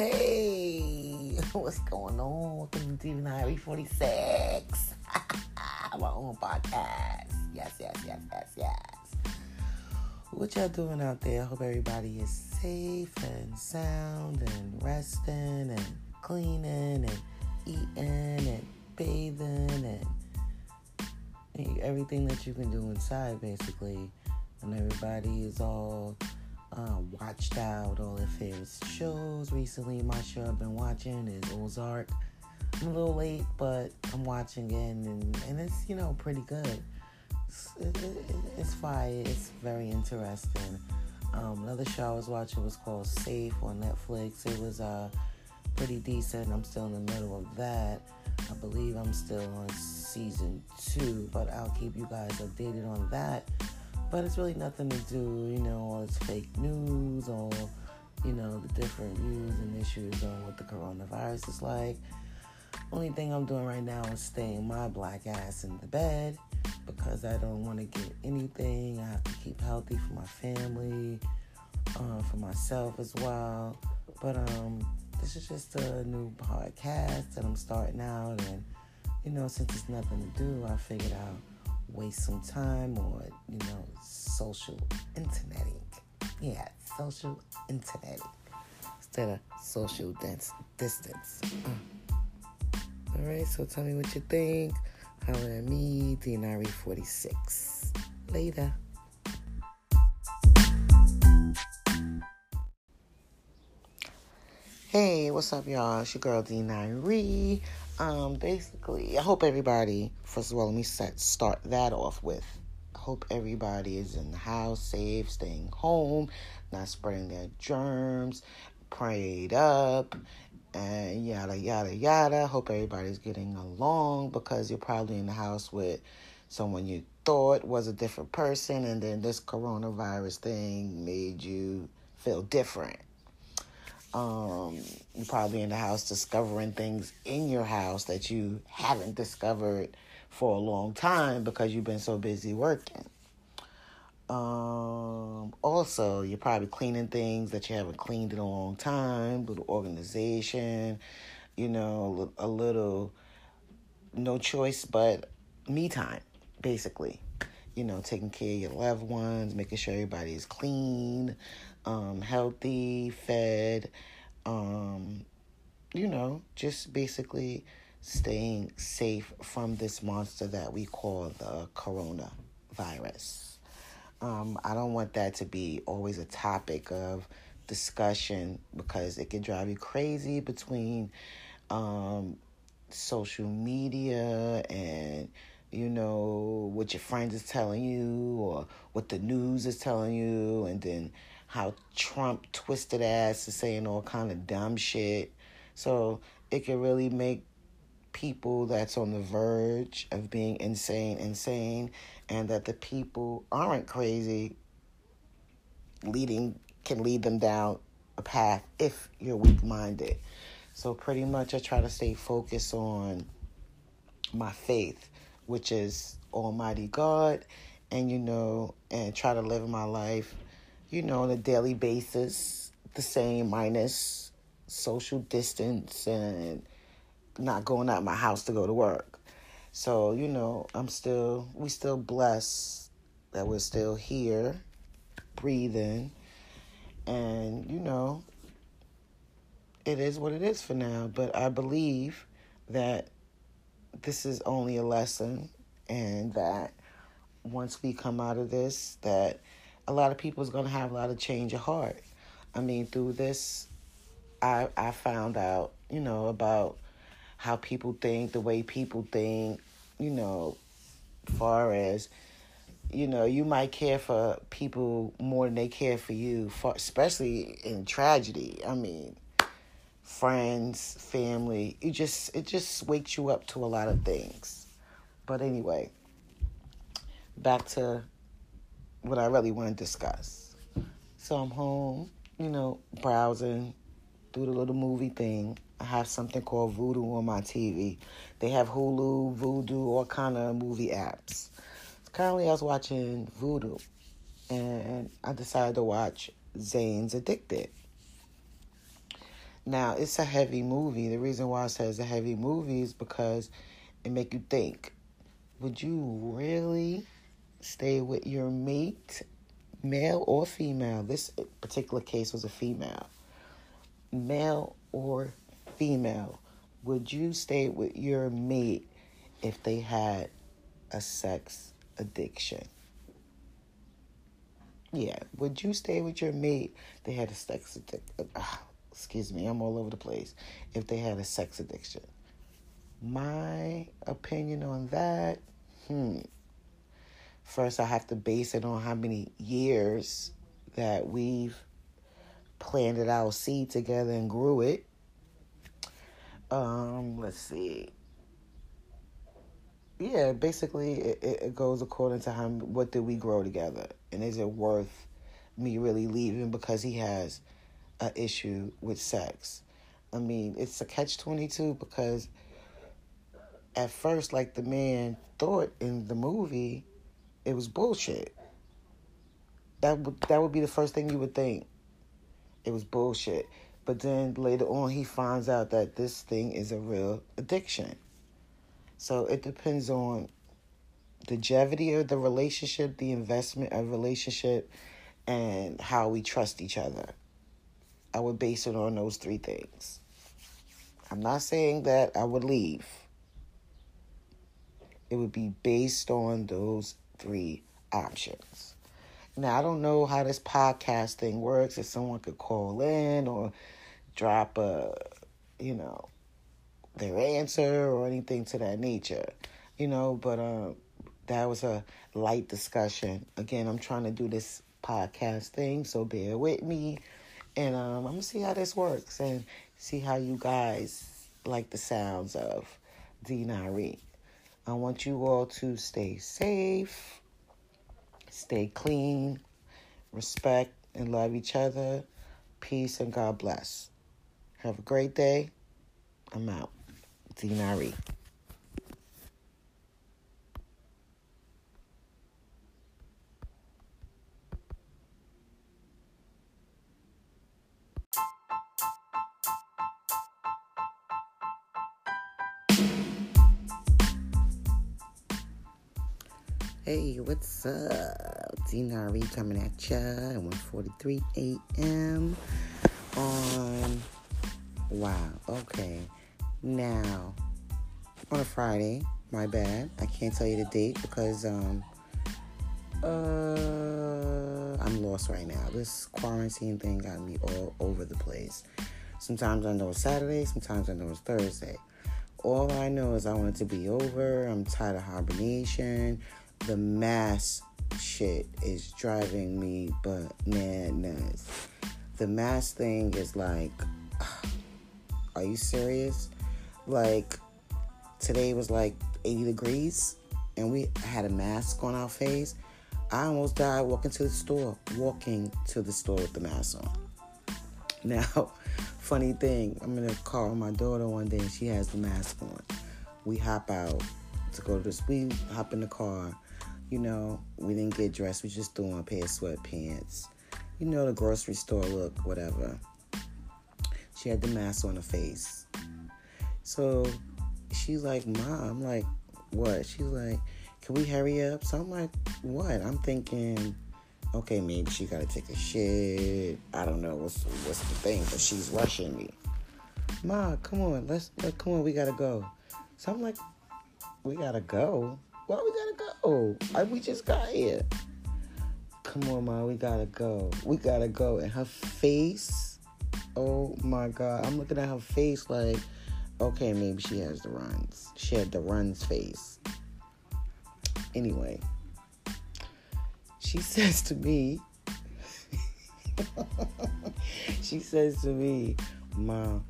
Hey, what's going on? Welcome to TV 46. My own podcast. Yes, yes, yes, yes, yes. What y'all doing out there? I hope everybody is safe and sound and resting and cleaning and eating and bathing and everything that you can do inside, basically. And everybody is all uh, watched out all their favorite shows. Recently, my show I've been watching is Ozark. I'm a little late, but I'm watching it, and, and it's, you know, pretty good. It's, it, it, it's fire. It's very interesting. Um, another show I was watching was called Safe on Netflix. It was uh, pretty decent. I'm still in the middle of that. I believe I'm still on season two, but I'll keep you guys updated on that. But it's really nothing to do, you know, all this fake news all, you know, the different views and issues on what the coronavirus is like. Only thing I'm doing right now is staying my black ass in the bed because I don't want to get anything. I have to keep healthy for my family, uh, for myself as well. But um, this is just a new podcast that I'm starting out, and you know, since it's nothing to do, I figured out waste some time on, you know, social interneting. Yeah, social interneting instead of social dance, distance. Uh. All right, so tell me what you think. Holler at me, Dinari46. Later. Hey, what's up, y'all? It's your girl D9 Um, basically, I hope everybody. First of all, let me set start that off with. I hope everybody is in the house, safe, staying home, not spreading their germs, prayed up, and yada yada yada. Hope everybody's getting along because you're probably in the house with someone you thought was a different person, and then this coronavirus thing made you feel different um, you're probably in the house discovering things in your house that you haven't discovered for a long time because you've been so busy working. Um, also, you're probably cleaning things that you haven't cleaned in a long time, little organization, you know, a little no choice but me time, basically. You know, taking care of your loved ones, making sure everybody's clean, um, healthy, fed, um, you know, just basically staying safe from this monster that we call the coronavirus. Um, I don't want that to be always a topic of discussion because it can drive you crazy between um, social media and you know what your friends is telling you or what the news is telling you and then how Trump twisted ass is saying all kind of dumb shit. So it can really make people that's on the verge of being insane insane and that the people aren't crazy leading can lead them down a path if you're weak minded. So pretty much I try to stay focused on my faith, which is Almighty God, and you know, and try to live my life you know, on a daily basis, the same minus social distance and not going out my house to go to work. So, you know, I'm still, we still blessed that we're still here, breathing. And, you know, it is what it is for now. But I believe that this is only a lesson and that once we come out of this, that a lot of people is going to have a lot of change of heart. I mean, through this, I I found out, you know, about how people think, the way people think, you know, far as you know, you might care for people more than they care for you, for, especially in tragedy. I mean, friends, family, it just it just wakes you up to a lot of things. But anyway, back to what I really want to discuss. So I'm home, you know, browsing through the little movie thing. I have something called Vudu on my TV. They have Hulu, Vudu, all kind of movie apps. Currently, I was watching Vudu, and I decided to watch Zane's Addicted. Now it's a heavy movie. The reason why I say it's a heavy movie is because it make you think. Would you really stay with your mate, male or female? This particular case was a female. Male or female, would you stay with your mate if they had a sex addiction? Yeah, would you stay with your mate? They had a sex addiction. Uh, excuse me, I'm all over the place. If they had a sex addiction, my opinion on that, hmm. First, I have to base it on how many years that we've planted our seed together and grew it. Um, let's see. Yeah, basically, it, it goes according to how what did we grow together, and is it worth me really leaving because he has an issue with sex? I mean, it's a catch twenty two because at first, like the man thought in the movie, it was bullshit. That would that would be the first thing you would think. It was bullshit. But then later on he finds out that this thing is a real addiction. So it depends on the longevity of the relationship, the investment of relationship, and how we trust each other. I would base it on those three things. I'm not saying that I would leave. It would be based on those three options. Now, I don't know how this podcast thing works, if someone could call in or drop a, you know, their answer or anything to that nature, you know, but um, that was a light discussion. Again, I'm trying to do this podcast thing, so bear with me. And um, I'm going to see how this works and see how you guys like the sounds of Dinari. I want you all to stay safe, stay clean, respect and love each other. Peace and God bless. Have a great day. I'm out. Dinari. What's up? Dinari coming at ya at 1:43 a.m. on Wow, okay. Now on a Friday, my bad. I can't tell you the date because um uh I'm lost right now. This quarantine thing got me all over the place. Sometimes I know it's Saturday, sometimes I know it's Thursday. All I know is I want it to be over. I'm tired of hibernation the mask shit is driving me bananas. The mask thing is like, are you serious? Like, today was like 80 degrees and we had a mask on our face. I almost died walking to the store, walking to the store with the mask on. Now, funny thing, I'm in a car with my daughter one day and she has the mask on. We hop out to go to this, we hop in the car you know, we didn't get dressed. We just threw on a pair of sweatpants. You know, the grocery store look, whatever. She had the mask on her face. So she's like, Mom, I'm like, what? She's like, Can we hurry up? So I'm like, What? I'm thinking, okay, maybe she gotta take a shit. I don't know what's what's the thing, but she's rushing me. Ma, come on, let's let, come on, we gotta go. So I'm like, we gotta go. Why we gotta go? I, we just got here. Come on, man, we gotta go. We gotta go. And her face, oh my god, I'm looking at her face like, okay, maybe she has the runs. She had the runs face. Anyway, she says to me, she says to me, Mom,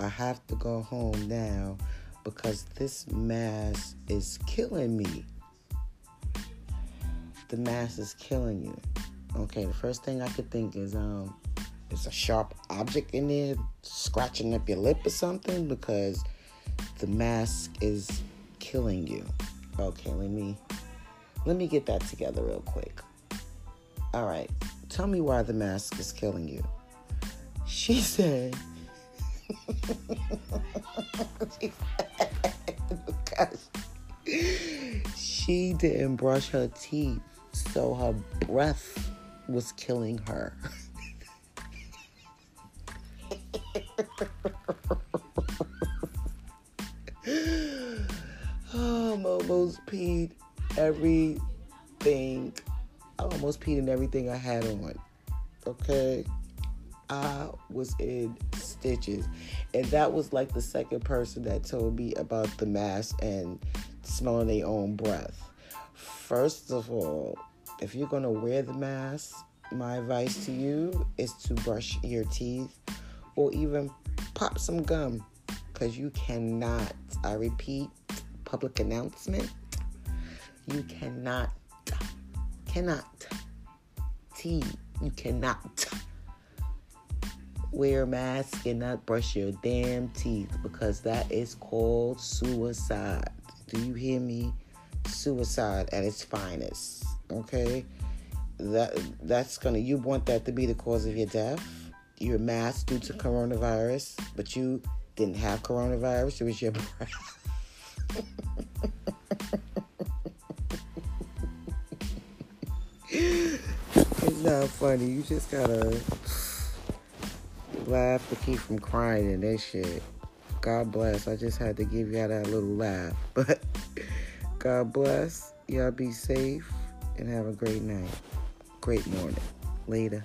I have to go home now because this mask is killing me. The mask is killing you. Okay, the first thing I could think is um it's a sharp object in there scratching up your lip or something because the mask is killing you. Okay, let me let me get that together real quick. All right. Tell me why the mask is killing you. She said because she didn't brush her teeth, so her breath was killing her. oh, I'm almost peed everything. I almost peed in everything I had on. Okay. I was in stitches. And that was like the second person that told me about the mask and smelling their own breath. First of all, if you're going to wear the mask, my advice to you is to brush your teeth or even pop some gum because you cannot, I repeat, public announcement, you cannot, cannot, T, you cannot wear a mask and not brush your damn teeth because that is called suicide. Do you hear me? Suicide at its finest. Okay? That that's gonna you want that to be the cause of your death. You're due to coronavirus, but you didn't have coronavirus, it was your breath. it's not funny. You just gotta laugh to keep from crying and that shit. God bless. I just had to give y'all that little laugh. But God bless. Y'all be safe and have a great night. Great morning. Later.